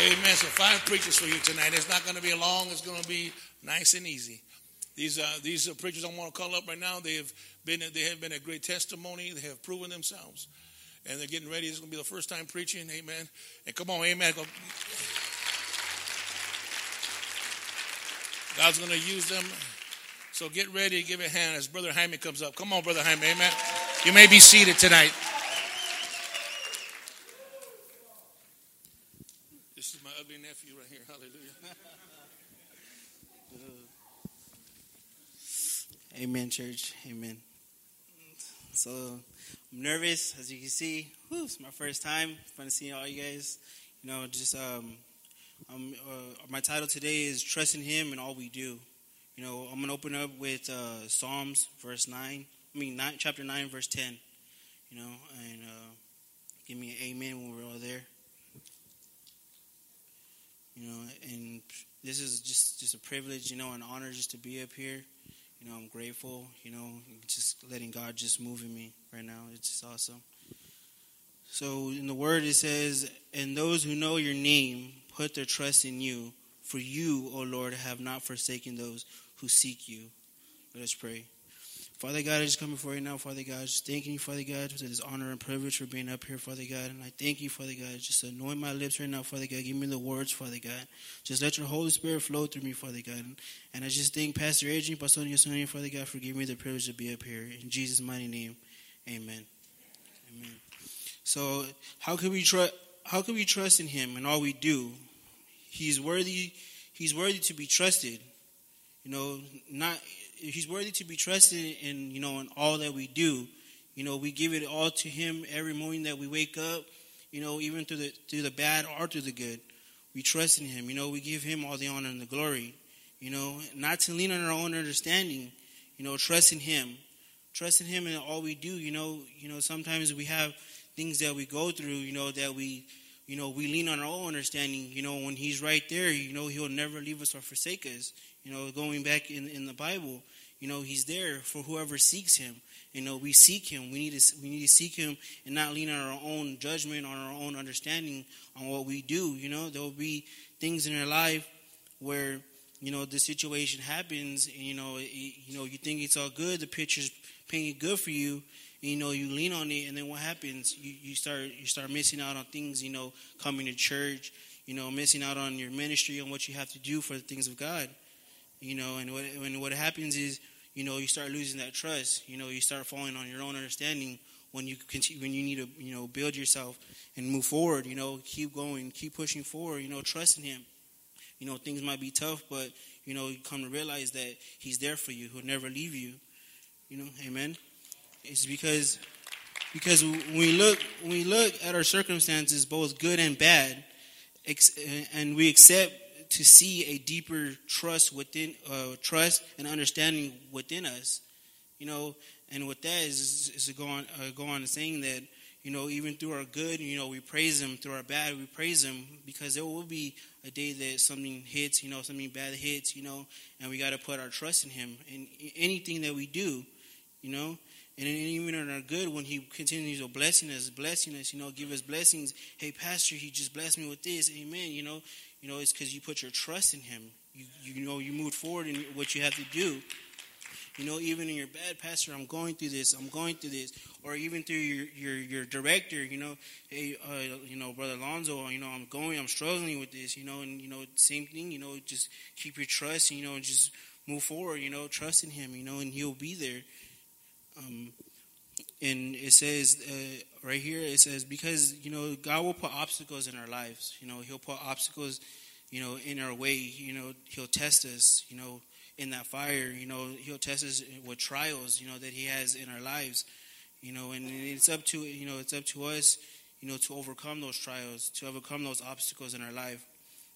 Amen. So five preachers for you tonight. It's not going to be long. It's going to be nice and easy. These uh, these uh, preachers I want to call up right now. They have been they have been a great testimony. They have proven themselves, and they're getting ready. It's going to be the first time preaching. Amen. And come on, Amen. God's going to use them. So get ready. Give a hand as Brother Jaime comes up. Come on, Brother Jaime. Amen. You may be seated tonight. This is my ugly nephew right here. Hallelujah. Amen, church. Amen. So I'm nervous, as you can see. Whew, it's my first time. Fun to see all you guys. You know, just um, um uh, my title today is "Trusting Him in All We Do." You know, I'm gonna open up with uh, Psalms, verse nine. I mean, nine, chapter nine, verse ten. You know, and uh, give me an amen when we're all there. You know, and this is just just a privilege, you know, an honor just to be up here. You know, I'm grateful. You know, just letting God just move in me right now. It's just awesome. So in the word it says, "And those who know your name put their trust in you, for you, O Lord, have not forsaken those who seek you." Let us pray. Father God, I just come before you now, Father God. Just thanking you, Father God, for this honor and privilege for being up here, Father God. And I thank you, Father God. Just anoint my lips right now, Father God. Give me the words, Father God. Just let your Holy Spirit flow through me, Father God. And I just thank Pastor Adrian, Pastor Sonia, Father God, for giving me the privilege to be up here. In Jesus' mighty name, amen. Amen. So, how can we trust? How can we trust in Him in all we do? He's worthy. He's worthy to be trusted. You know, not he's worthy to be trusted in you know in all that we do. You know, we give it all to him every morning that we wake up. You know, even through the through the bad or through the good, we trust in him. You know, we give him all the honor and the glory. You know, not to lean on our own understanding. You know, trust in him, trust in him in all we do. You know, you know sometimes we have things that we go through. You know that we you know, we lean on our own understanding. You know, when He's right there, you know, He'll never leave us or forsake us. You know, going back in, in the Bible, you know, He's there for whoever seeks Him. You know, we seek Him. We need to we need to seek Him and not lean on our own judgment, on our own understanding on what we do. You know, there will be things in our life where you know the situation happens, and you know, it, you know, you think it's all good. The picture's painted good for you, you know you lean on it and then what happens you, you start you start missing out on things you know coming to church you know missing out on your ministry and what you have to do for the things of god you know and what when what happens is you know you start losing that trust you know you start falling on your own understanding when you continue when you need to you know build yourself and move forward you know keep going keep pushing forward you know trust in him you know things might be tough but you know you come to realize that he's there for you he'll never leave you you know amen is because because we look we look at our circumstances, both good and bad, and we accept to see a deeper trust within uh, trust and understanding within us, you know, and what that is is, to go on uh, go on saying that you know even through our good, you know, we praise Him. Through our bad, we praise Him because there will be a day that something hits, you know, something bad hits, you know, and we got to put our trust in Him in anything that we do, you know. And even in our good, when He continues to blessing us, blessing us, you know, give us blessings. Hey, Pastor, He just blessed me with this. Amen. You know, you know, it's because you put your trust in Him. You, you know, you moved forward in what you have to do. You know, even in your bad, Pastor, I'm going through this. I'm going through this, or even through your your, your director. You know, hey, uh, you know, Brother Alonzo. You know, I'm going. I'm struggling with this. You know, and you know, same thing. You know, just keep your trust. You know, and just move forward. You know, trust in Him. You know, and He'll be there. Um, and it says uh, right here, it says because you know God will put obstacles in our lives. You know, He'll put obstacles, you know, in our way. You know, He'll test us. You know, in that fire. You know, He'll test us with trials. You know that He has in our lives. You know, and it's up to you know it's up to us. You know, to overcome those trials, to overcome those obstacles in our life.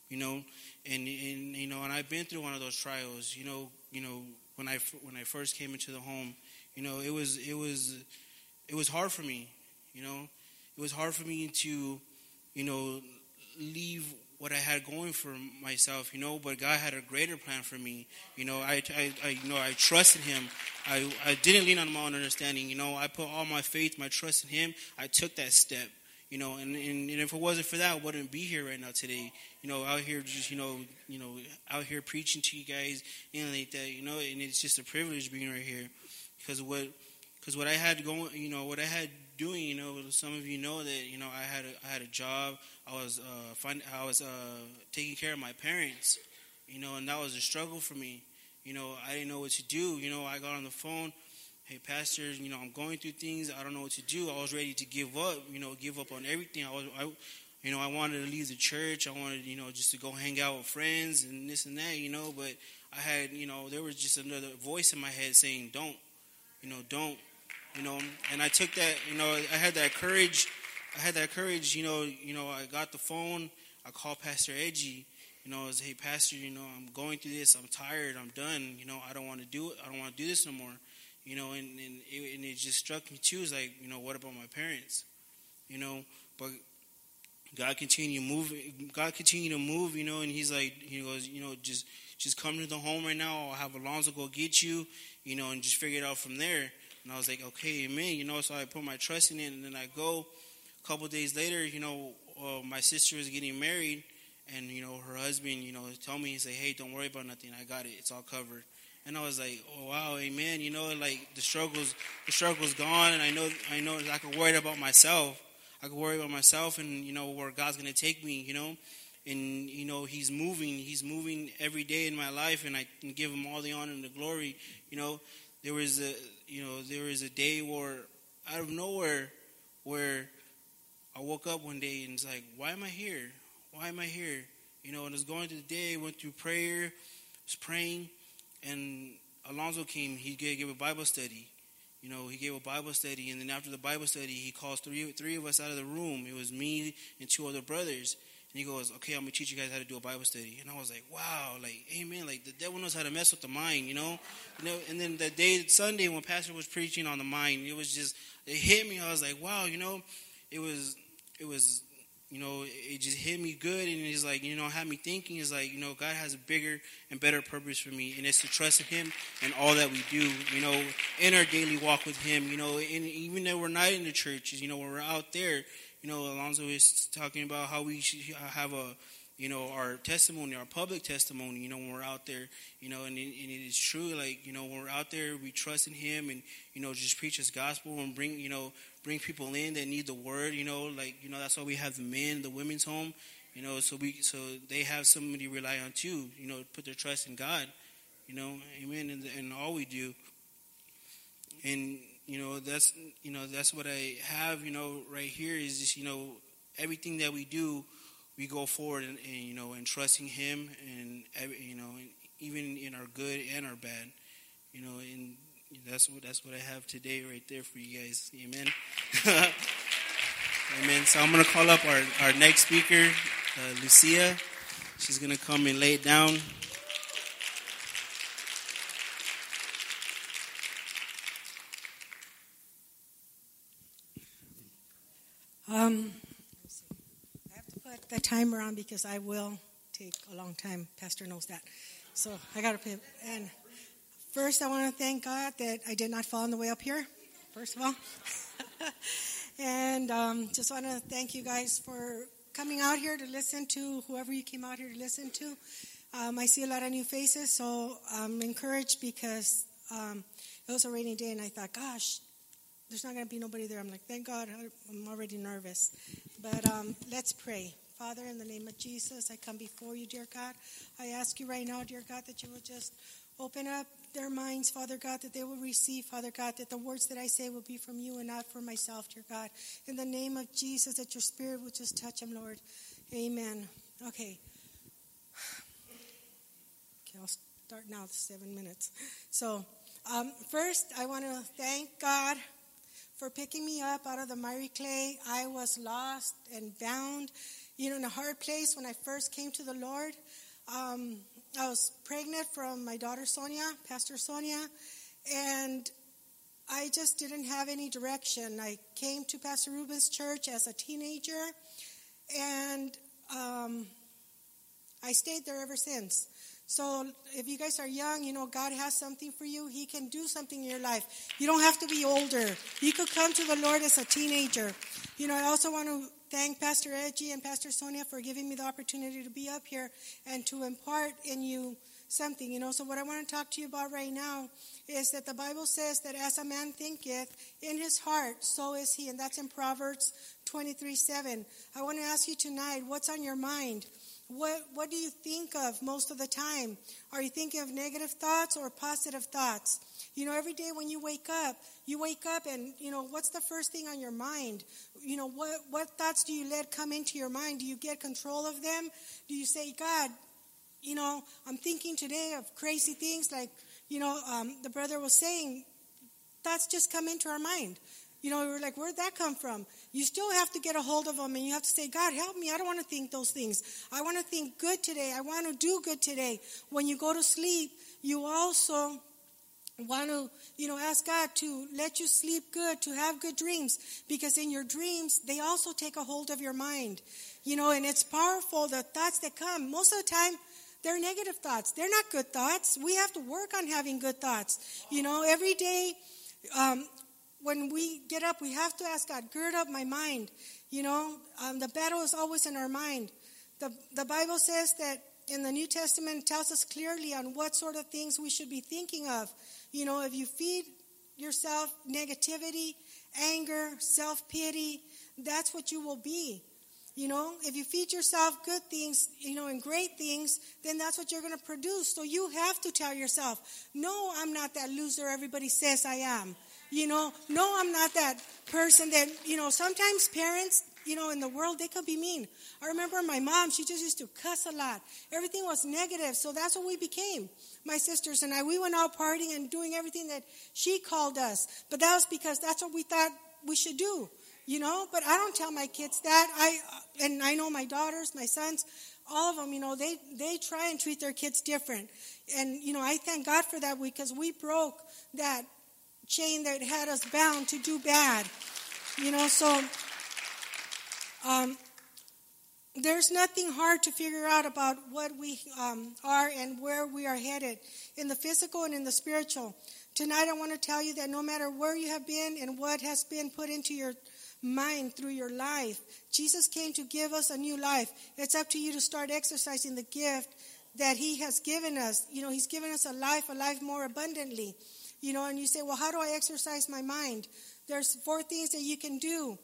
You know, and and you know, and I've been through one of those trials. You know, you know when I when I first came into the home you know, it was it was it was hard for me. You know, it was hard for me to, you know, leave what I had going for myself, you know, but God had a greater plan for me. You know, I, I, I, you know, I trusted Him. I, I didn't lean on my own understanding. You know, I put all my faith, my trust in Him. I took that step. You know, and, and, and if it wasn't for that, I wouldn't be here right now today. You know, out here just you know, you know, out here preaching to you guys, and like that. You know, and it's just a privilege being right here, because what, because what I had going, you know, what I had doing, you know, some of you know that you know I had a, I had a job. I was uh, find, I was uh, taking care of my parents, you know, and that was a struggle for me. You know, I didn't know what to do. You know, I got on the phone hey pastor you know i'm going through things i don't know what to do i was ready to give up you know give up on everything i was i you know i wanted to leave the church i wanted you know just to go hang out with friends and this and that you know but i had you know there was just another voice in my head saying don't you know don't you know and i took that you know i had that courage i had that courage you know you know i got the phone i called pastor edgy you know, I was, hey, pastor, you know, I'm going through this. I'm tired. I'm done. You know, I don't want to do it. I don't want to do this no more you know, and, and, it, and it just struck me too. It's like, you know, what about my parents? You know, but God continue moving. God continue to move, you know, and He's like, He goes, you know, just just come to the home right now. I'll have Alonzo go get you, you know, and just figure it out from there. And I was like, okay, amen, you know. So I put my trust in it, and then I go. A couple days later, you know, uh, my sister was getting married, and you know, her husband, you know, told me, he said, hey, don't worry about nothing. I got it. It's all covered and I was like, oh wow, amen. You know, like the struggles, the struggles gone, and I know, I know, I can worry about myself. I can worry about myself, and you know where God's gonna take me. You know, and you know He's moving. He's moving every day in my life, and I can give Him all the honor and the glory. You know, there was a, you know, there was a day where out of nowhere, where I woke up one day and it's like, why am I here? Why am I here? You know, and I was going through the day, went through prayer, was praying and Alonzo came. He gave, a Bible study. You know, he gave a Bible study, and then after the Bible study, he calls three three of us out of the room. It was me and two other brothers. And he goes, "Okay, I'm gonna teach you guys how to do a Bible study." And I was like, "Wow, like, amen! Like the devil knows how to mess with the mind, you know." You know. And then the day Sunday when Pastor was preaching on the mind, it was just it hit me. I was like, "Wow, you know." It was it was you know, it just hit me good, and it's like, you know, had me thinking is like, you know, God has a bigger and better purpose for me, and it's to trust in Him and all that we do, you know, in our daily walk with Him, you know, and even though we're not in the churches, you know, when we're out there, you know, Alonzo is talking about how we should have a you know, our testimony, our public testimony, you know, when we're out there, you know, and it, and it is true, like, you know, when we're out there, we trust in Him and, you know, just preach His gospel and bring, you know, bring people in that need the word, you know, like, you know, that's why we have the men, the women's home, you know, so we, so they have somebody to rely on too, you know, put their trust in God, you know, amen, and, and all we do. And, you know, that's, you know, that's what I have, you know, right here is just, you know, everything that we do, we go forward and, and, you know and trusting Him and you know even in our good and our bad, you know, and that's what that's what I have today right there for you guys. Amen. Amen. So I'm gonna call up our our next speaker, uh, Lucia. She's gonna come and lay it down. Um, I have to put the timer on because I will take a long time. Pastor knows that. So I got to pay. And first, I want to thank God that I did not fall on the way up here, first of all. and um, just want to thank you guys for coming out here to listen to whoever you came out here to listen to. Um, I see a lot of new faces, so I'm encouraged because um, it was a rainy day, and I thought, gosh, there's not going to be nobody there. I'm like, thank God, I'm already nervous. But um, let's pray. Father, in the name of Jesus, I come before you, dear God. I ask you right now, dear God, that you will just open up their minds, Father God, that they will receive, Father God, that the words that I say will be from you and not from myself, dear God. In the name of Jesus, that your spirit will just touch them, Lord. Amen. Okay. Okay, I'll start now, seven minutes. So, um, first, I want to thank God for picking me up out of the miry clay. I was lost and bound you know, in a hard place when I first came to the Lord. Um, I was pregnant from my daughter Sonia, Pastor Sonia, and I just didn't have any direction. I came to Pastor Ruben's church as a teenager, and um, I stayed there ever since. So if you guys are young, you know, God has something for you. He can do something in your life. You don't have to be older. You could come to the Lord as a teenager. You know, I also want to thank Pastor Edgy and Pastor Sonia for giving me the opportunity to be up here and to impart in you something, you know. So what I want to talk to you about right now is that the Bible says that as a man thinketh in his heart, so is he. And that's in Proverbs 23 7. I want to ask you tonight, what's on your mind? What, what do you think of most of the time? Are you thinking of negative thoughts or positive thoughts? You know, every day when you wake up, you wake up and, you know, what's the first thing on your mind? You know, what, what thoughts do you let come into your mind? Do you get control of them? Do you say, God, you know, I'm thinking today of crazy things like, you know, um, the brother was saying, thoughts just come into our mind. You know, we're like, where'd that come from? You still have to get a hold of them and you have to say, God, help me. I don't want to think those things. I want to think good today. I want to do good today. When you go to sleep, you also want to, you know, ask God to let you sleep good, to have good dreams, because in your dreams, they also take a hold of your mind. You know, and it's powerful, the thoughts that come. Most of the time, they're negative thoughts. They're not good thoughts. We have to work on having good thoughts. You know, every day, um, when we get up, we have to ask God, gird up my mind. You know, um, the battle is always in our mind. The, the Bible says that in the New Testament tells us clearly on what sort of things we should be thinking of. You know, if you feed yourself negativity, anger, self pity, that's what you will be. You know, if you feed yourself good things, you know, and great things, then that's what you're going to produce. So you have to tell yourself, no, I'm not that loser everybody says I am. You know, no, I'm not that person that, you know, sometimes parents, you know, in the world, they could be mean. I remember my mom, she just used to cuss a lot. Everything was negative, so that's what we became. My sisters and I, we went out partying and doing everything that she called us. But that was because that's what we thought we should do, you know? But I don't tell my kids that. I, and I know my daughters, my sons, all of them, you know, they, they try and treat their kids different. And, you know, I thank God for that because we broke that chain that had us bound to do bad. You know, so um, there's nothing hard to figure out about what we um, are and where we are headed in the physical and in the spiritual. Tonight, I want to tell you that no matter where you have been and what has been put into your mind through your life, Jesus came to give us a new life. It's up to you to start exercising the gift that He has given us. You know, He's given us a life, a life more abundantly. You know, and you say, well, how do I exercise my mind? There's four things that you can do.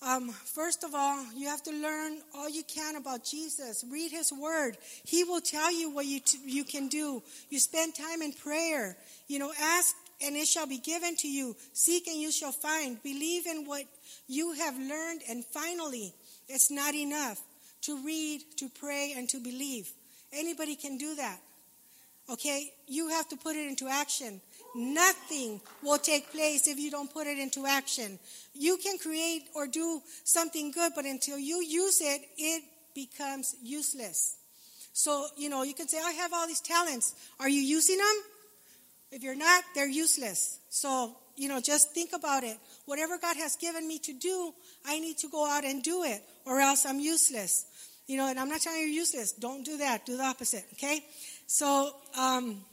Um, first of all, you have to learn all you can about Jesus. Read His Word. He will tell you what you t- you can do. You spend time in prayer. You know, ask and it shall be given to you. Seek and you shall find. Believe in what you have learned. And finally, it's not enough to read, to pray, and to believe. Anybody can do that. Okay? You have to put it into action. Nothing will take place if you don't put it into action. You can create or do something good, but until you use it, it becomes useless. So, you know, you can say, I have all these talents. Are you using them? If you're not, they're useless. So, you know, just think about it. Whatever God has given me to do, I need to go out and do it, or else I'm useless. You know, and I'm not telling you you're useless. Don't do that. Do the opposite, okay? So um,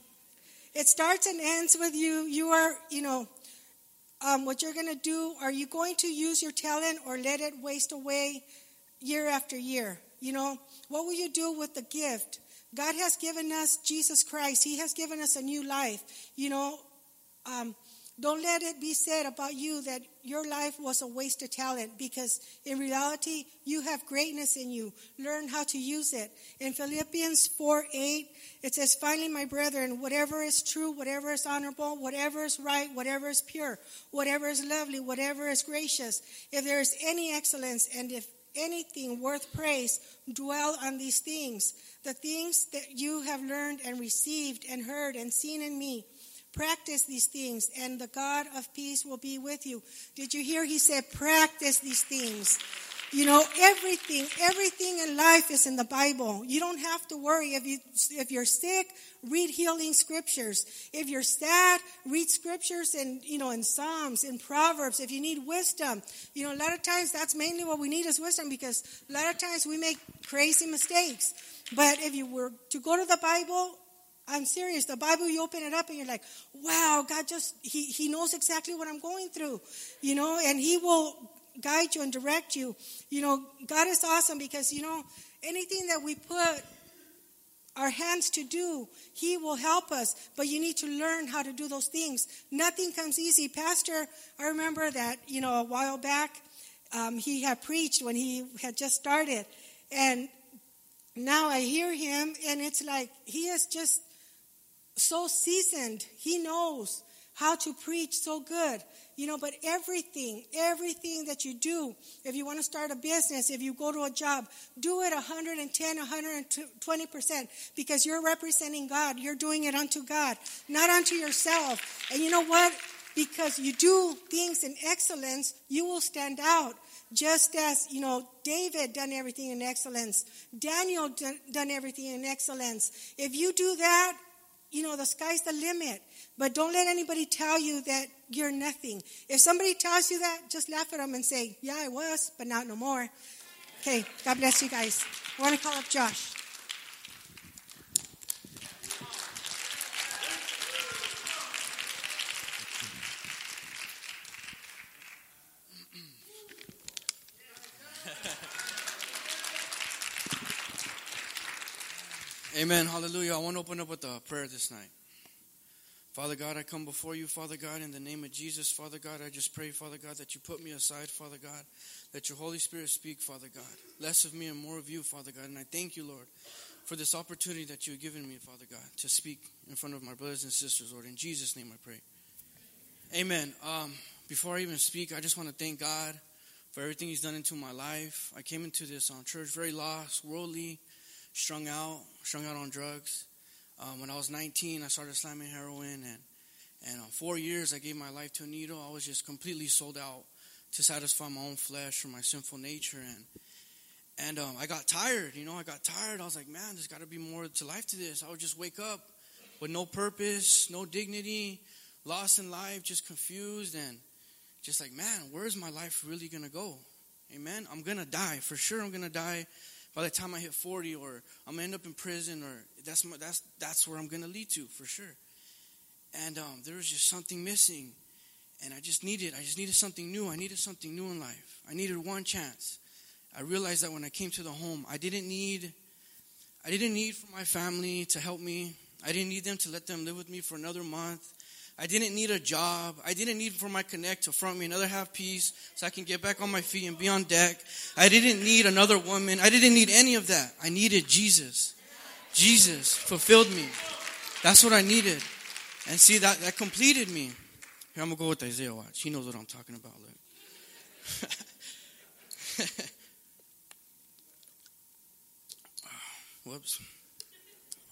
it starts and ends with you. You are, you know, um, what you're going to do. Are you going to use your talent or let it waste away year after year? You know, what will you do with the gift? God has given us Jesus Christ. He has given us a new life. You know, um, don't let it be said about you that your life was a waste of talent because in reality, you have greatness in you. Learn how to use it. In Philippians 4 8, it says, Finally, my brethren, whatever is true, whatever is honorable, whatever is right, whatever is pure, whatever is lovely, whatever is gracious, if there is any excellence and if anything worth praise, dwell on these things. The things that you have learned and received and heard and seen in me Practice these things, and the God of peace will be with you. Did you hear? He said, Practice these things. You know, everything, everything in life is in the Bible. You don't have to worry. If you, if you're sick, read healing scriptures. If you're sad, read scriptures and, you know, in Psalms, in Proverbs. If you need wisdom, you know, a lot of times that's mainly what we need is wisdom because a lot of times we make crazy mistakes. But if you were to go to the Bible, I'm serious. The Bible, you open it up and you're like, wow, God just, He, he knows exactly what I'm going through, you know, and He will guide you and direct you. You know, God is awesome because, you know, anything that we put our hands to do, He will help us. But you need to learn how to do those things. Nothing comes easy. Pastor, I remember that, you know, a while back, um, he had preached when he had just started. And now I hear him, and it's like he is just so seasoned. He knows how to preach so good. You know, but everything, everything that you do, if you want to start a business, if you go to a job, do it 110, 120% because you're representing God. You're doing it unto God, not unto yourself. And you know what? Because you do things in excellence, you will stand out. Just as, you know, David done everything in excellence. Daniel done, done everything in excellence. If you do that, you know, the sky's the limit. But don't let anybody tell you that you're nothing. If somebody tells you that, just laugh at them and say, Yeah, I was, but not no more. Okay, God bless you guys. I want to call up Josh. Amen. Hallelujah. I want to open up with a prayer this night. Father God, I come before you, Father God, in the name of Jesus, Father God. I just pray, Father God, that you put me aside, Father God. That your Holy Spirit speak, Father God. Less of me and more of you, Father God. And I thank you, Lord, for this opportunity that you have given me, Father God, to speak in front of my brothers and sisters, Lord. In Jesus' name I pray. Amen. Um, before I even speak, I just want to thank God for everything He's done into my life. I came into this um, church very lost, worldly, strung out, strung out on drugs. Um, when I was 19, I started slamming heroin, and and uh, four years I gave my life to a needle. I was just completely sold out to satisfy my own flesh or my sinful nature, and and um, I got tired. You know, I got tired. I was like, man, there's got to be more to life to this. I would just wake up with no purpose, no dignity, lost in life, just confused, and just like, man, where's my life really gonna go? Amen. I'm gonna die for sure. I'm gonna die by the time I hit 40 or I'm gonna end up in prison or that's my, that's that's where I'm gonna lead to for sure. And um, there was just something missing, and I just needed I just needed something new. I needed something new in life. I needed one chance. I realized that when I came to the home, I didn't need I didn't need for my family to help me. I didn't need them to let them live with me for another month. I didn't need a job. I didn't need for my connect to front me another half piece so I can get back on my feet and be on deck. I didn't need another woman. I didn't need any of that. I needed Jesus. Jesus fulfilled me. That's what I needed. And see, that, that completed me. Here, I'm going to go with Isaiah Watch. He knows what I'm talking about. Look. Whoops.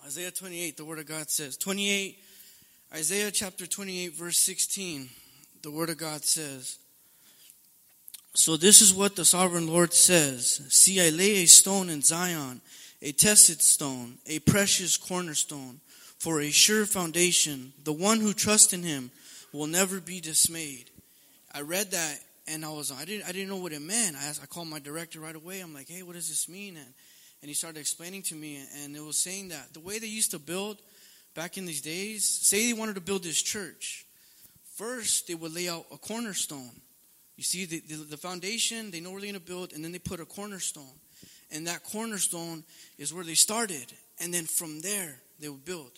Isaiah 28, the Word of God says, 28, Isaiah chapter 28, verse 16, the Word of God says, So this is what the sovereign Lord says See, I lay a stone in Zion, a tested stone, a precious cornerstone, for a sure foundation. The one who trusts in him will never be dismayed. I read that and I was I didn't I didn't know what it meant. I asked, I called my director right away. I'm like, hey, what does this mean? And and he started explaining to me, and it was saying that the way they used to build back in these days, say they wanted to build this church, first they would lay out a cornerstone. You see, the, the, the foundation, they know where they're going to build, and then they put a cornerstone. And that cornerstone is where they started. And then from there, they would build.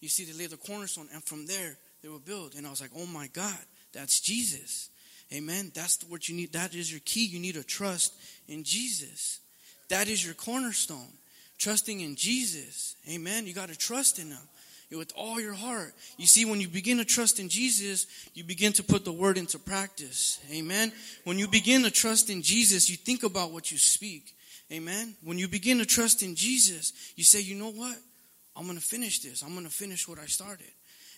You see, they laid the cornerstone, and from there, they would build. And I was like, oh my God, that's Jesus. Amen. That's what you need. That is your key. You need to trust in Jesus. That is your cornerstone. Trusting in Jesus. Amen. You got to trust in Him with all your heart. You see, when you begin to trust in Jesus, you begin to put the word into practice. Amen. When you begin to trust in Jesus, you think about what you speak. Amen. When you begin to trust in Jesus, you say, you know what? I'm going to finish this. I'm going to finish what I started.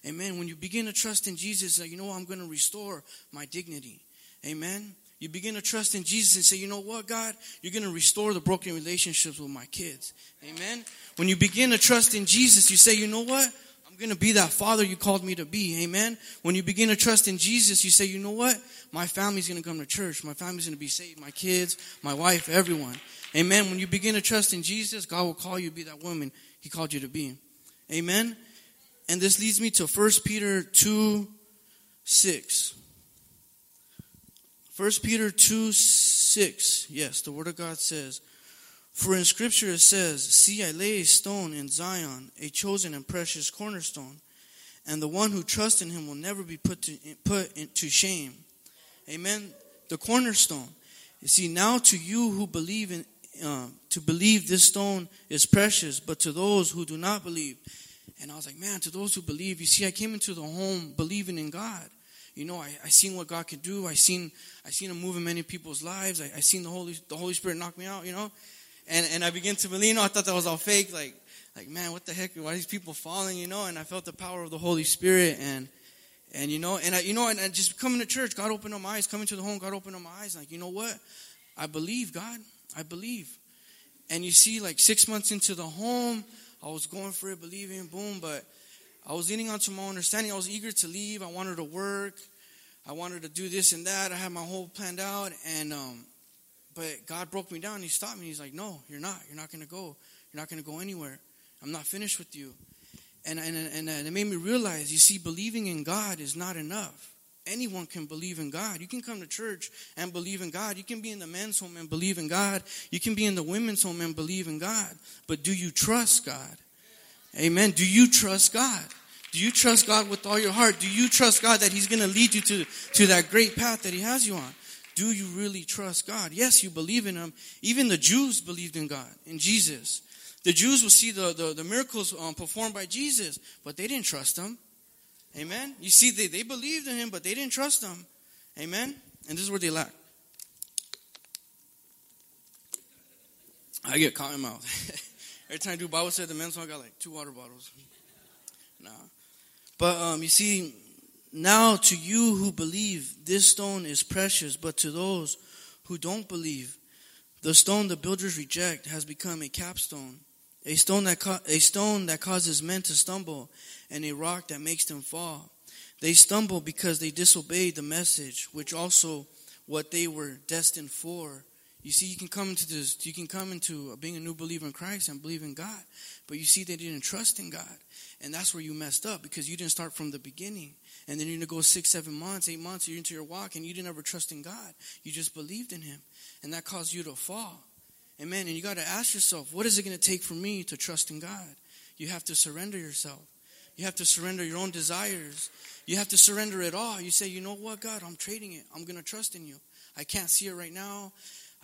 Amen. When you begin to trust in Jesus, you know? I'm going to restore my dignity. Amen. You begin to trust in Jesus and say, you know what, God, you're going to restore the broken relationships with my kids. Amen. When you begin to trust in Jesus, you say, you know what? I'm going to be that father you called me to be. Amen. When you begin to trust in Jesus, you say, you know what? My family's going to come to church. My family's going to be saved. My kids, my wife, everyone. Amen. When you begin to trust in Jesus, God will call you to be that woman he called you to be. Amen. And this leads me to 1 Peter 2 6. 1 Peter 2 6. Yes, the Word of God says, For in Scripture it says, See, I lay a stone in Zion, a chosen and precious cornerstone, and the one who trusts in him will never be put to, put to shame. Amen. The cornerstone. You see, now to you who believe in, uh, to believe this stone is precious, but to those who do not believe. And I was like, man, to those who believe, you see, I came into the home believing in God you know, I, I seen what God could do. I seen I seen Him move in many people's lives. I, I seen the Holy the Holy Spirit knock me out. You know, and and I began to believe. You know, I thought that was all fake. Like like man, what the heck? Why are these people falling? You know, and I felt the power of the Holy Spirit and. And you know, and I, you know, and, and just coming to church, God opened up my eyes. Coming to the home, God opened up my eyes. Like, you know what? I believe, God. I believe. And you see, like six months into the home, I was going for it, believing, boom. But I was leaning onto my understanding. I was eager to leave. I wanted to work. I wanted to do this and that. I had my whole planned out, and um, but God broke me down. He stopped me. He's like, "No, you're not. You're not going to go. You're not going to go anywhere. I'm not finished with you." And and and it made me realize. You see, believing in God is not enough. Anyone can believe in God. You can come to church and believe in God. You can be in the men's home and believe in God. You can be in the women's home and believe in God. But do you trust God? Amen. Do you trust God? Do you trust God with all your heart? Do you trust God that He's going to lead you to, to that great path that He has you on? Do you really trust God? Yes, you believe in Him. Even the Jews believed in God, in Jesus. The Jews will see the, the, the miracles um, performed by Jesus, but they didn't trust Him. Amen? You see, they, they believed in Him, but they didn't trust Him. Amen? And this is where they lack. I get caught in my mouth. Every time I do Bible study, the men's I got like two water bottles. Nah. But um, you see, now to you who believe, this stone is precious, but to those who don't believe, the stone the builders reject has become a capstone, a stone that a stone that causes men to stumble, and a rock that makes them fall. They stumble because they disobeyed the message, which also what they were destined for. You see, you can come into this, you can come into being a new believer in Christ and believe in God, but you see, they didn't trust in God. And that's where you messed up because you didn't start from the beginning. And then you're going to go six, seven months, eight months, you're into your walk, and you didn't ever trust in God. You just believed in Him. And that caused you to fall. Amen. And you got to ask yourself, what is it going to take for me to trust in God? You have to surrender yourself. You have to surrender your own desires. You have to surrender it all. You say, you know what, God, I'm trading it. I'm going to trust in you. I can't see it right now.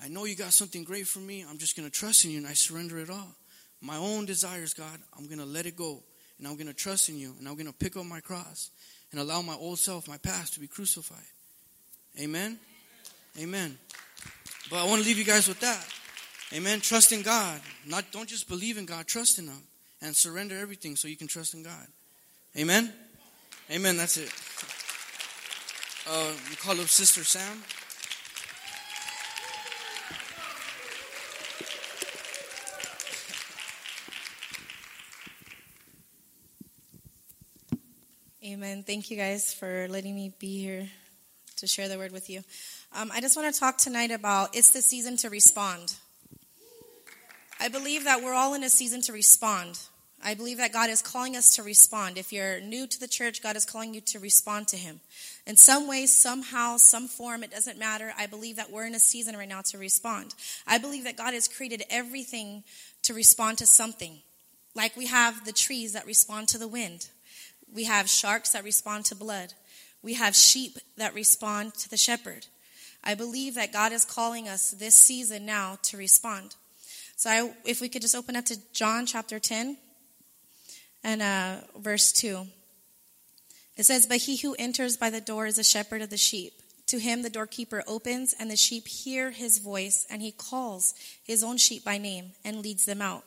I know you got something great for me. I'm just going to trust in you and I surrender it all. My own desires, God, I'm going to let it go and I'm going to trust in you, and I'm going to pick up my cross and allow my old self, my past, to be crucified. Amen? Amen. But I want to leave you guys with that. Amen. Trust in God. Not don't just believe in God, trust in Him. And surrender everything so you can trust in God. Amen? Amen. That's it. Uh, we call up Sister Sam. Amen. Thank you guys for letting me be here to share the word with you. Um, I just want to talk tonight about it's the season to respond. I believe that we're all in a season to respond. I believe that God is calling us to respond. If you're new to the church, God is calling you to respond to Him. In some way, somehow, some form, it doesn't matter. I believe that we're in a season right now to respond. I believe that God has created everything to respond to something. Like we have the trees that respond to the wind. We have sharks that respond to blood. We have sheep that respond to the shepherd. I believe that God is calling us this season now to respond. So, I, if we could just open up to John chapter 10 and uh, verse 2. It says, But he who enters by the door is a shepherd of the sheep. To him the doorkeeper opens, and the sheep hear his voice, and he calls his own sheep by name and leads them out.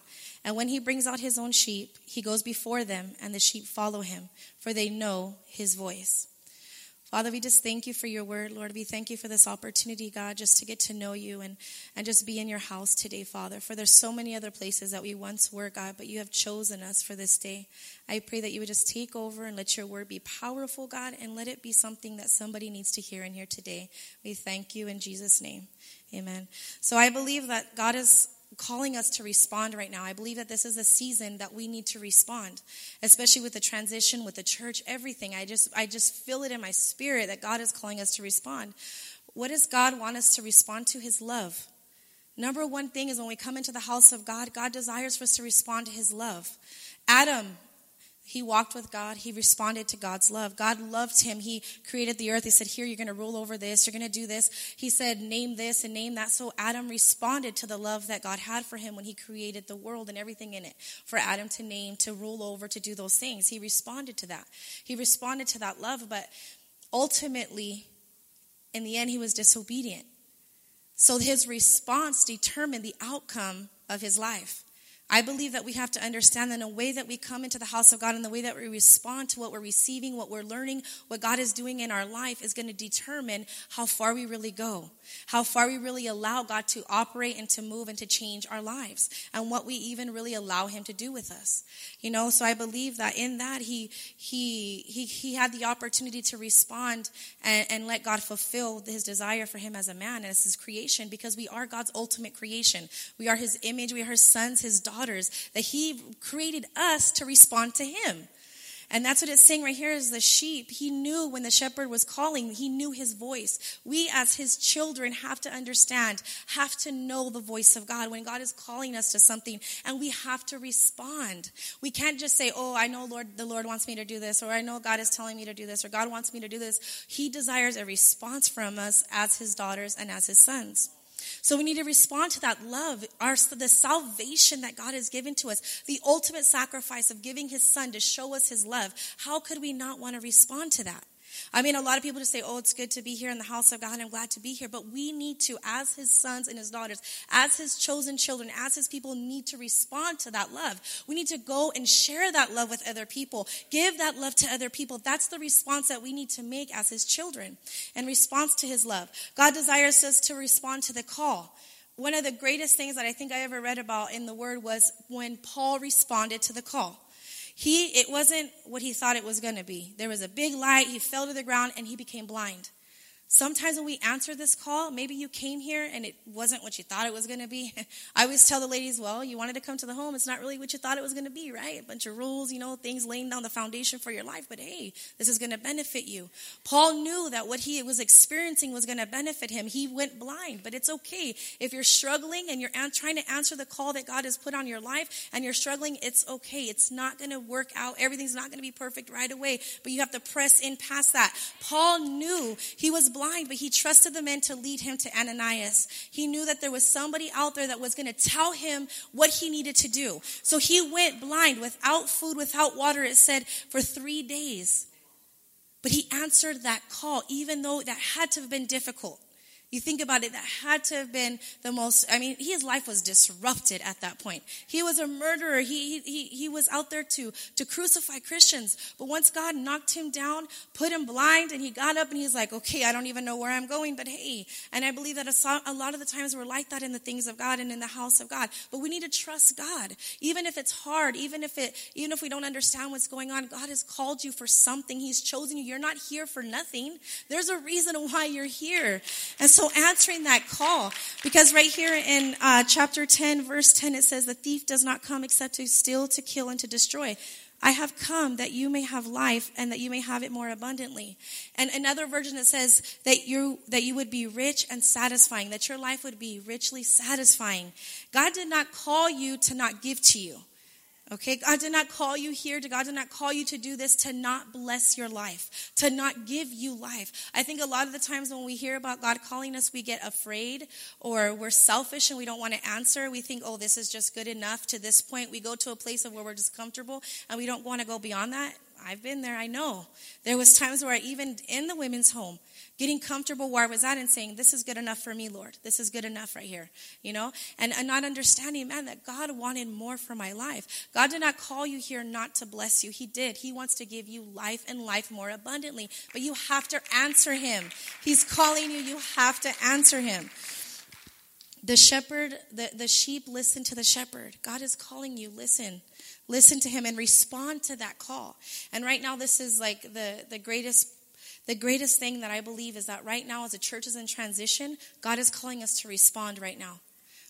And when he brings out his own sheep, he goes before them, and the sheep follow him, for they know his voice. Father, we just thank you for your word, Lord. We thank you for this opportunity, God, just to get to know you and, and just be in your house today, Father. For there's so many other places that we once were, God, but you have chosen us for this day. I pray that you would just take over and let your word be powerful, God, and let it be something that somebody needs to hear in here today. We thank you in Jesus' name. Amen. So I believe that God is calling us to respond right now. I believe that this is a season that we need to respond, especially with the transition, with the church, everything. I just, I just feel it in my spirit that God is calling us to respond. What does God want us to respond to? His love. Number one thing is when we come into the house of God, God desires for us to respond to His love. Adam he walked with God. He responded to God's love. God loved him. He created the earth. He said, Here, you're going to rule over this. You're going to do this. He said, Name this and name that. So Adam responded to the love that God had for him when he created the world and everything in it for Adam to name, to rule over, to do those things. He responded to that. He responded to that love, but ultimately, in the end, he was disobedient. So his response determined the outcome of his life. I believe that we have to understand that in a way that we come into the house of God and the way that we respond to what we're receiving, what we're learning, what God is doing in our life is going to determine how far we really go, how far we really allow God to operate and to move and to change our lives, and what we even really allow Him to do with us. You know, so I believe that in that He He He, he had the opportunity to respond and, and let God fulfill His desire for Him as a man and as His creation because we are God's ultimate creation. We are His image. We are His sons, His daughters daughters, that he created us to respond to him. And that's what it's saying right here is the sheep. He knew when the shepherd was calling, he knew his voice. We as his children have to understand, have to know the voice of God when God is calling us to something and we have to respond. We can't just say, "Oh, I know Lord the Lord wants me to do this," or "I know God is telling me to do this," or "God wants me to do this." He desires a response from us as his daughters and as his sons. So we need to respond to that love, our, the salvation that God has given to us, the ultimate sacrifice of giving his son to show us his love. How could we not want to respond to that? I mean, a lot of people just say, oh, it's good to be here in the house of God. And I'm glad to be here. But we need to, as his sons and his daughters, as his chosen children, as his people, need to respond to that love. We need to go and share that love with other people, give that love to other people. That's the response that we need to make as his children in response to his love. God desires us to respond to the call. One of the greatest things that I think I ever read about in the word was when Paul responded to the call. He, it wasn't what he thought it was going to be. There was a big light. He fell to the ground and he became blind. Sometimes when we answer this call, maybe you came here and it wasn't what you thought it was going to be. I always tell the ladies, well, you wanted to come to the home. It's not really what you thought it was going to be, right? A bunch of rules, you know, things laying down the foundation for your life. But hey, this is going to benefit you. Paul knew that what he was experiencing was going to benefit him. He went blind, but it's okay. If you're struggling and you're trying to answer the call that God has put on your life and you're struggling, it's okay. It's not going to work out. Everything's not going to be perfect right away, but you have to press in past that. Paul knew he was blind, but he trusted the men to lead him to Ananias. He knew that there was somebody out there that was going to tell him what he needed to do. So he went blind without food, without water, it said, for three days. But he answered that call, even though that had to have been difficult. You think about it, that had to have been the most, I mean, his life was disrupted at that point. He was a murderer. He, he, he was out there to, to crucify Christians. But once God knocked him down, put him blind, and he got up and he's like, okay, I don't even know where I'm going, but hey. And I believe that a lot of the times we're like that in the things of God and in the house of God. But we need to trust God. Even if it's hard, even if it, even if we don't understand what's going on, God has called you for something. He's chosen you. You're not here for nothing. There's a reason why you're here. And so so answering that call, because right here in uh, chapter 10, verse 10, it says, The thief does not come except to steal, to kill, and to destroy. I have come that you may have life and that you may have it more abundantly. And another version that says that you that you would be rich and satisfying, that your life would be richly satisfying. God did not call you to not give to you. Okay, God did not call you here. God did not call you to do this to not bless your life, to not give you life. I think a lot of the times when we hear about God calling us, we get afraid or we're selfish and we don't want to answer. We think, oh, this is just good enough to this point. We go to a place of where we're just comfortable and we don't want to go beyond that. I've been there. I know. There was times where I even in the women's home, getting comfortable where I was at and saying, this is good enough for me, Lord. This is good enough right here, you know? And, and not understanding, man, that God wanted more for my life. God did not call you here not to bless you. He did. He wants to give you life and life more abundantly. But you have to answer him. He's calling you. You have to answer him. The shepherd, the, the sheep listen to the shepherd. God is calling you, listen. Listen to him and respond to that call. And right now, this is like the, the greatest the greatest thing that I believe is that right now, as a church is in transition, God is calling us to respond right now.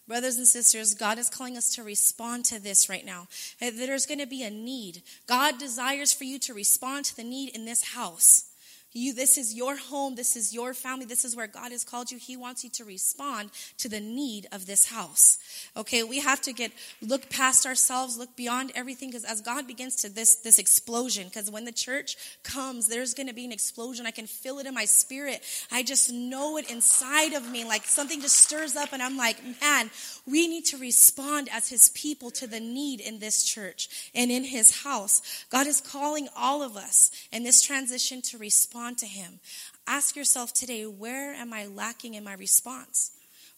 Brothers and sisters, God is calling us to respond to this right now. There's going to be a need. God desires for you to respond to the need in this house. You, this is your home. This is your family. This is where God has called you. He wants you to respond to the need of this house. Okay, we have to get look past ourselves, look beyond everything, because as God begins to this this explosion, because when the church comes, there's going to be an explosion. I can feel it in my spirit. I just know it inside of me, like something just stirs up, and I'm like, man, we need to respond as His people to the need in this church and in His house. God is calling all of us in this transition to respond respond to Him. Ask yourself today, where am I lacking in my response?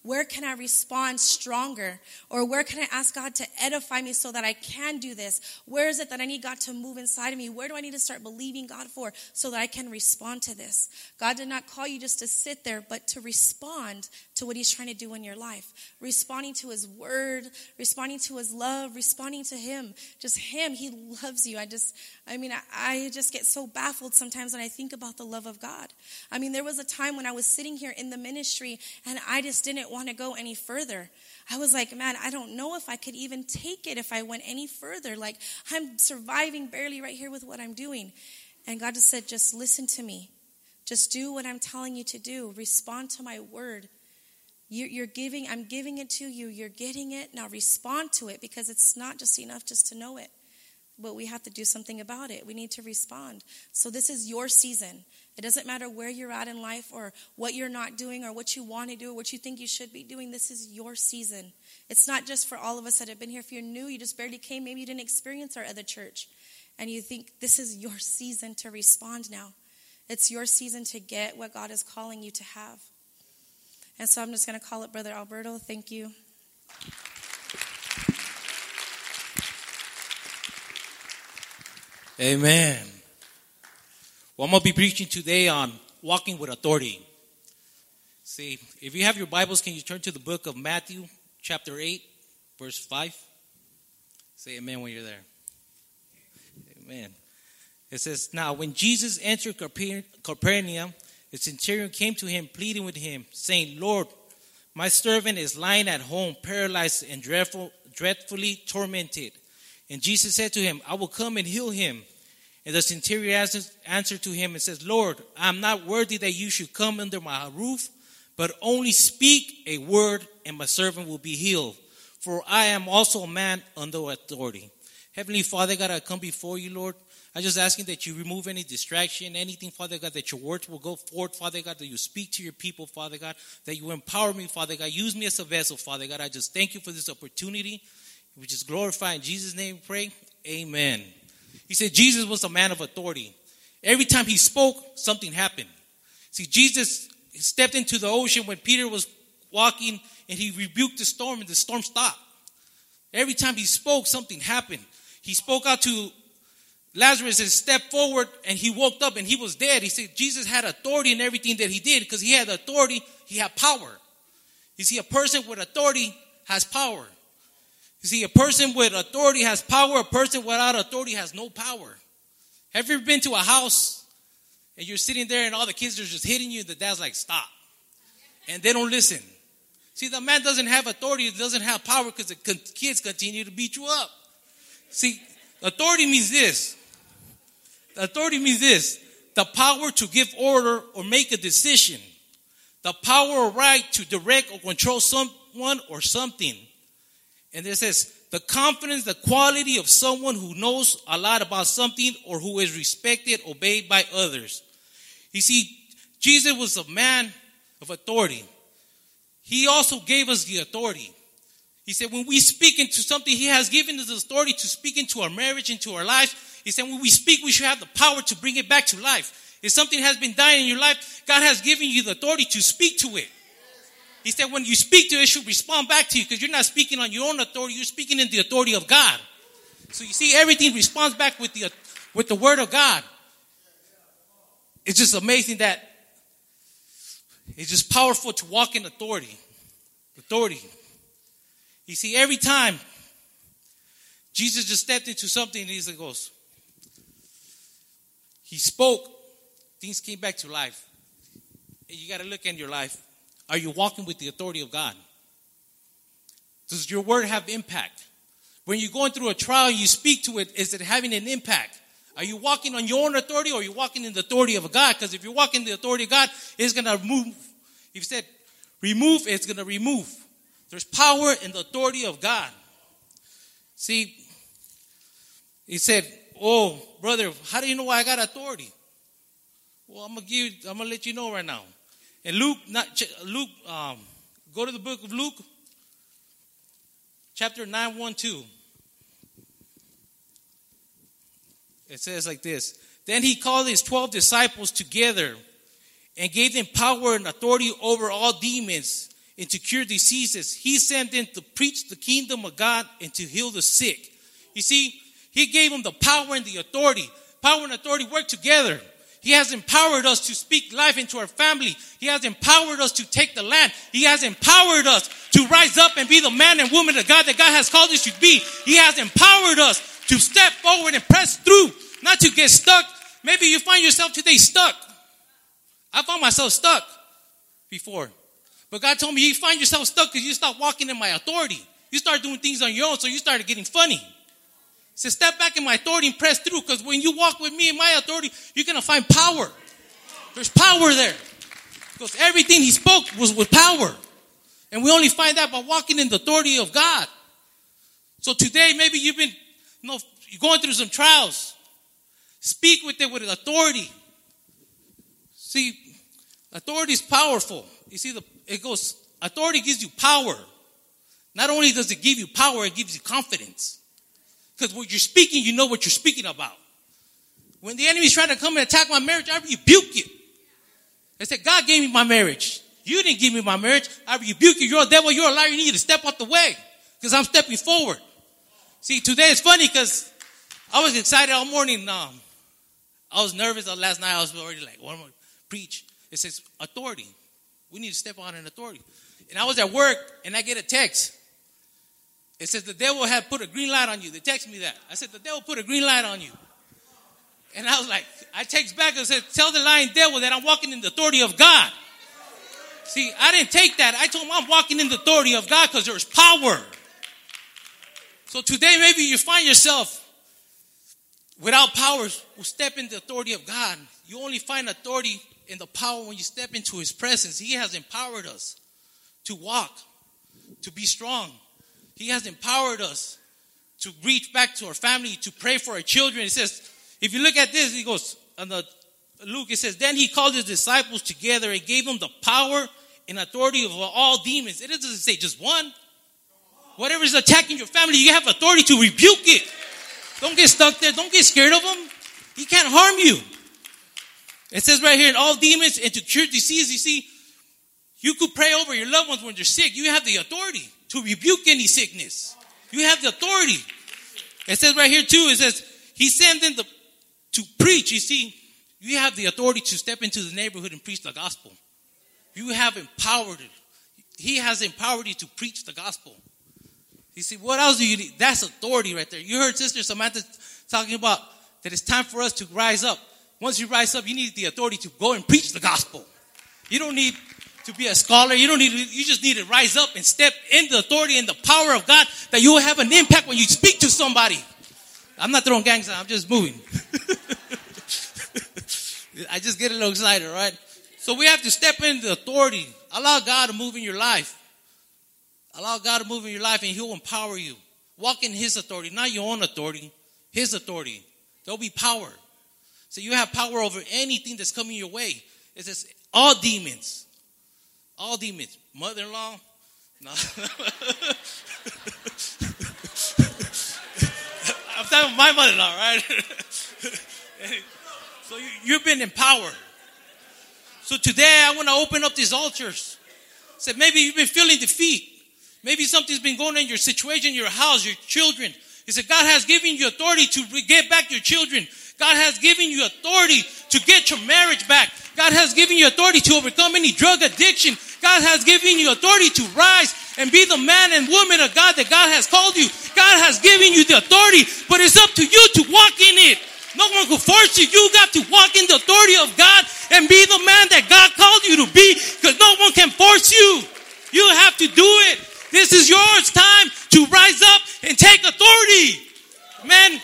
Where can I respond stronger? Or where can I ask God to edify me so that I can do this? Where is it that I need God to move inside of me? Where do I need to start believing God for so that I can respond to this? God did not call you just to sit there, but to respond to what He's trying to do in your life. Responding to His word, responding to His love, responding to Him. Just Him. He loves you. I just, I mean, I, I just get so baffled sometimes when I think about the love of God. I mean, there was a time when I was sitting here in the ministry and I just didn't want to go any further. I was like, man, I don't know if I could even take it if I went any further. Like, I'm surviving barely right here with what I'm doing. And God just said, just listen to me. Just do what I'm telling you to do. Respond to my word. You're giving, I'm giving it to you. You're getting it. Now respond to it because it's not just enough just to know it but we have to do something about it. We need to respond. So, this is your season. It doesn't matter where you're at in life or what you're not doing or what you want to do or what you think you should be doing. This is your season. It's not just for all of us that have been here. If you're new, you just barely came, maybe you didn't experience our other church, and you think this is your season to respond now. It's your season to get what God is calling you to have. And so I'm just going to call it Brother Alberto. Thank you. Amen. Well, I'm going to be preaching today on walking with authority. See, if you have your Bibles, can you turn to the book of Matthew, chapter 8, verse 5? Say amen when you're there. Amen. It says, Now, when Jesus entered Capernaum, the centurion came to him, pleading with him, saying, Lord, my servant is lying at home, paralyzed and dreadful, dreadfully tormented. And Jesus said to him, I will come and heal him. And the centurion answered to him and says, Lord, I'm not worthy that you should come under my roof, but only speak a word and my servant will be healed. For I am also a man under authority. Heavenly Father God, I come before you, Lord. I'm just asking that you remove any distraction, anything, Father God, that your words will go forward, Father God, that you speak to your people, Father God, that you empower me, Father God. Use me as a vessel, Father God. I just thank you for this opportunity. We just glorify in Jesus' name pray. Amen. He said Jesus was a man of authority. Every time he spoke, something happened. See, Jesus stepped into the ocean when Peter was walking and he rebuked the storm and the storm stopped. Every time he spoke, something happened. He spoke out to Lazarus and stepped forward and he woke up and he was dead. He said Jesus had authority in everything that he did because he had authority, he had power. You see, a person with authority has power. You see, a person with authority has power, a person without authority has no power. Have you ever been to a house and you're sitting there and all the kids are just hitting you? The dad's like, stop. And they don't listen. See, the man doesn't have authority, doesn't have power because the kids continue to beat you up. See, authority means this. Authority means this the power to give order or make a decision, the power or right to direct or control someone or something. And it says, the confidence, the quality of someone who knows a lot about something or who is respected, obeyed by others. You see, Jesus was a man of authority. He also gave us the authority. He said, when we speak into something, He has given us the authority to speak into our marriage, into our lives. He said, when we speak, we should have the power to bring it back to life. If something has been dying in your life, God has given you the authority to speak to it. He said, when you speak to it, it should respond back to you because you're not speaking on your own authority, you're speaking in the authority of God. So you see, everything responds back with the, with the word of God. It's just amazing that it's just powerful to walk in authority. Authority. You see, every time Jesus just stepped into something he goes, oh, he spoke, things came back to life. And you got to look in your life. Are you walking with the authority of God? Does your word have impact? When you're going through a trial, you speak to it, is it having an impact? Are you walking on your own authority or are you walking in the authority of God? Because if you're walking in the authority of God, it's going to move. If you said remove, it's going to remove. There's power in the authority of God. See, he said, Oh, brother, how do you know I got authority? Well, I'm gonna give I'm gonna let you know right now. And Luke, not Luke, um, go to the book of Luke, chapter 9, 1, 2. It says like this Then he called his 12 disciples together and gave them power and authority over all demons and to cure diseases. He sent them to preach the kingdom of God and to heal the sick. You see, he gave them the power and the authority. Power and authority work together. He has empowered us to speak life into our family. He has empowered us to take the land. He has empowered us to rise up and be the man and woman of God that God has called us to be. He has empowered us to step forward and press through, not to get stuck. Maybe you find yourself today stuck. I found myself stuck before. But God told me you find yourself stuck because you stop walking in my authority. You start doing things on your own, so you started getting funny. He step back in my authority and press through because when you walk with me in my authority, you're going to find power. There's power there. Because everything he spoke was with power. And we only find that by walking in the authority of God. So today, maybe you've been, you know, going through some trials. Speak with it with authority. See, authority is powerful. You see, the, it goes, authority gives you power. Not only does it give you power, it gives you confidence. Because when you're speaking, you know what you're speaking about. When the enemy's trying to come and attack my marriage, I rebuke you. I said, God gave me my marriage. You didn't give me my marriage. I rebuke you. You're a devil. You're a liar. You need to step out the way because I'm stepping forward. See, today is funny because I was excited all morning. Um, I was nervous last night. I was already like, what am I preach? It says authority. We need to step on an authority. And I was at work and I get a text. It says the devil had put a green light on you. They text me that. I said the devil put a green light on you. And I was like, I text back and said, tell the lying devil that I'm walking in the authority of God. See, I didn't take that. I told him I'm walking in the authority of God because there's power. So today, maybe you find yourself without powers. Will step in the authority of God. You only find authority in the power when you step into His presence. He has empowered us to walk, to be strong. He has empowered us to reach back to our family, to pray for our children. He says, if you look at this, he goes, on the Luke, it says, then he called his disciples together and gave them the power and authority of all demons. It doesn't say just one. Whatever is attacking your family, you have authority to rebuke it. Don't get stuck there. Don't get scared of them. He can't harm you. It says right here, in all demons and to cure disease, you see, you could pray over your loved ones when they're sick. You have the authority to rebuke any sickness. You have the authority. It says right here too, it says, he sent them to, to preach. You see, you have the authority to step into the neighborhood and preach the gospel. You have empowered. He has empowered you to preach the gospel. You see, what else do you need? That's authority right there. You heard Sister Samantha talking about that it's time for us to rise up. Once you rise up, you need the authority to go and preach the gospel. You don't need to be a scholar. You don't need, you just need to rise up and step in the authority and the power of God that you will have an impact when you speak to somebody. I'm not throwing gangs out. I'm just moving. I just get a little excited, right? So we have to step into authority. Allow God to move in your life. Allow God to move in your life and He'll empower you. Walk in His authority, not your own authority, His authority. There'll be power. So you have power over anything that's coming your way. It says all demons. All demons. Mother in law. No. I'm talking my mother in law, right? so you, you've been empowered. So today I want to open up these altars. Said maybe you've been feeling defeat. Maybe something's been going on in your situation, your house, your children. He said God has given you authority to get back your children. God has given you authority to get your marriage back. God has given you authority to overcome any drug addiction. God has given you authority to rise and be the man and woman of God that God has called you. God has given you the authority, but it's up to you to walk in it. No one can force you. You got to walk in the authority of God and be the man that God called you to be because no one can force you. You have to do it. This is yours time to rise up and take authority. Man,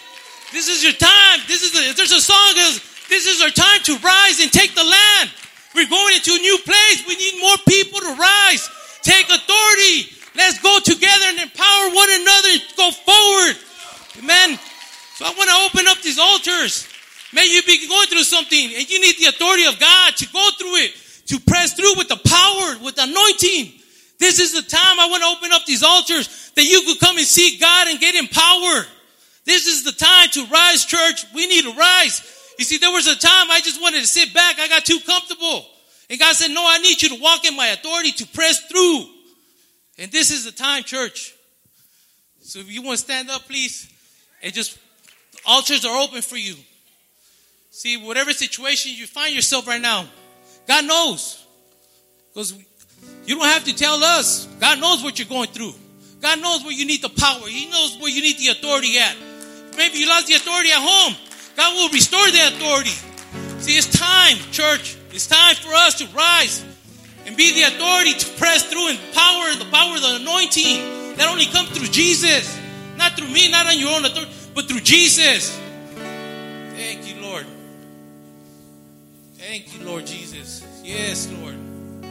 this is your time. This is a, there's a song that this is our time to rise and take the land. We're going into a new place. We need more people to rise. Take authority. Let's go together and empower one another go forward. Amen. So I want to open up these altars. May you be going through something and you need the authority of God to go through it, to press through with the power, with the anointing. This is the time I want to open up these altars that you could come and see God and get empowered. This is the time to rise, church. We need to rise. You see, there was a time I just wanted to sit back. I got too comfortable. And God said, no, I need you to walk in my authority to press through. And this is the time, church. So if you want to stand up, please, and just, altars are open for you. See, whatever situation you find yourself right now, God knows. Because you don't have to tell us. God knows what you're going through. God knows where you need the power. He knows where you need the authority at. Maybe you lost the authority at home. God will restore the authority. See, it's time, church. It's time for us to rise and be the authority to press through and power, the power of the anointing that only comes through Jesus. Not through me, not on your own authority, but through Jesus. Thank you, Lord. Thank you, Lord Jesus. Yes, Lord.